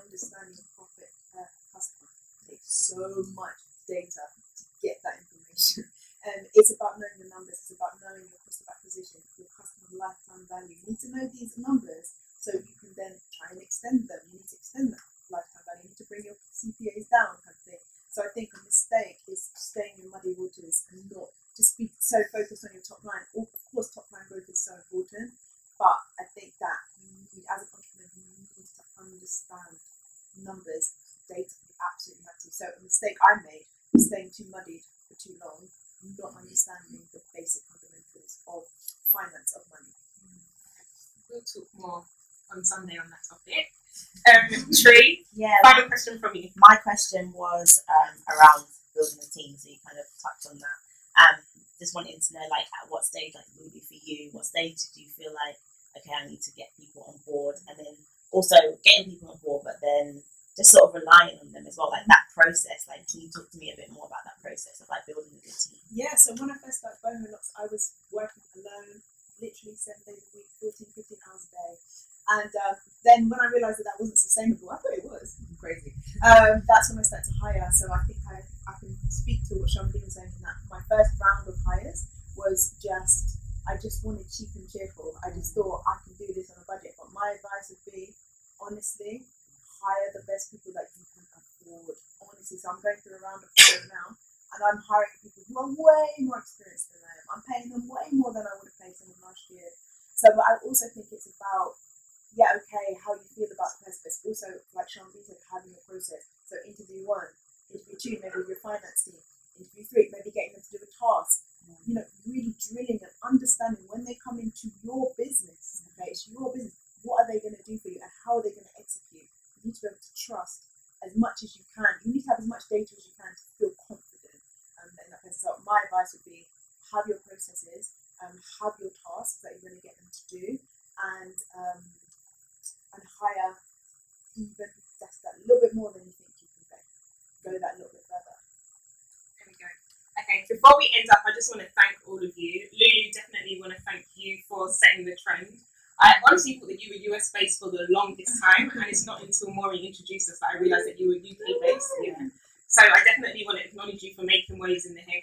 understand the profit per customer. It takes so much data to get that information. [laughs] Um, it's about knowing the numbers. It's about knowing your cost of acquisition, your customer lifetime value. You need to know these numbers so you can then try and extend them. You need to extend that lifetime value. You need to bring your CPAs down, kind of thing. So I think a mistake is staying in muddy waters and not just be so focused on your top line. Of course, top line growth is so important, but I think that you need, as an entrepreneur, you need to understand numbers, data. Absolutely have to. So a mistake I made was staying too muddied for too long, not understanding the basic fundamentals of finance of money. Mm. We'll talk more on Sunday on that topic. Um, Tree, Yeah, final question from you. my question was um, around building a team, so you kind of touched on that. Um, just wanting to know, like, at what stage, like, maybe for you, what stage did you feel like, okay, I need to get people on board, and then also getting people on board, but then just sort of relying on them as well, like that process. Like, can you talk to me a bit more about that process of like building a good team? Yeah, so when I first started Boho Locks, I was working alone, literally seven days a week, 14, 15 hours a day. And um, then when I realised that that wasn't sustainable, I thought it was crazy. Um, that's when I started to hire. So I think I, I can speak to what Sharmadean was saying in that my first round of hires was just, I just wanted cheap and cheerful. I just thought I can do this on a budget. But my advice would be, honestly, hire the best people that you can afford. Honestly, so I'm going through a round of hires now, and I'm hiring people who are way more experienced than I am. I'm paying them way more than I would have paid someone last year. So, but I also think it's about, yeah, okay, how you feel about the person, but it's also, like Sean B said, having a process. So, interview one, interview two, maybe with your finance team, interview three, maybe getting them to do a task. You know, really drilling and understanding when they come into your business, okay, it's your business, what are they going to do for you and how are they going to execute? You need to be able to trust as much as you can. You need to have as much data as you can to feel confident um, in that person. So my advice would be have your processes, um, have your tasks that you're going to get them to do, and um, and hire even just that little bit more than you think you can pay. Go that little bit further. There we go. Okay, before we end up, I just want to thank all of you. Lulu, definitely want to thank you for setting the trend. I honestly thought that you were US based for the longest time, and it's not until Maureen introduced us that I realised that you were UK based. Yeah. So I definitely want to acknowledge you for making waves in the haircut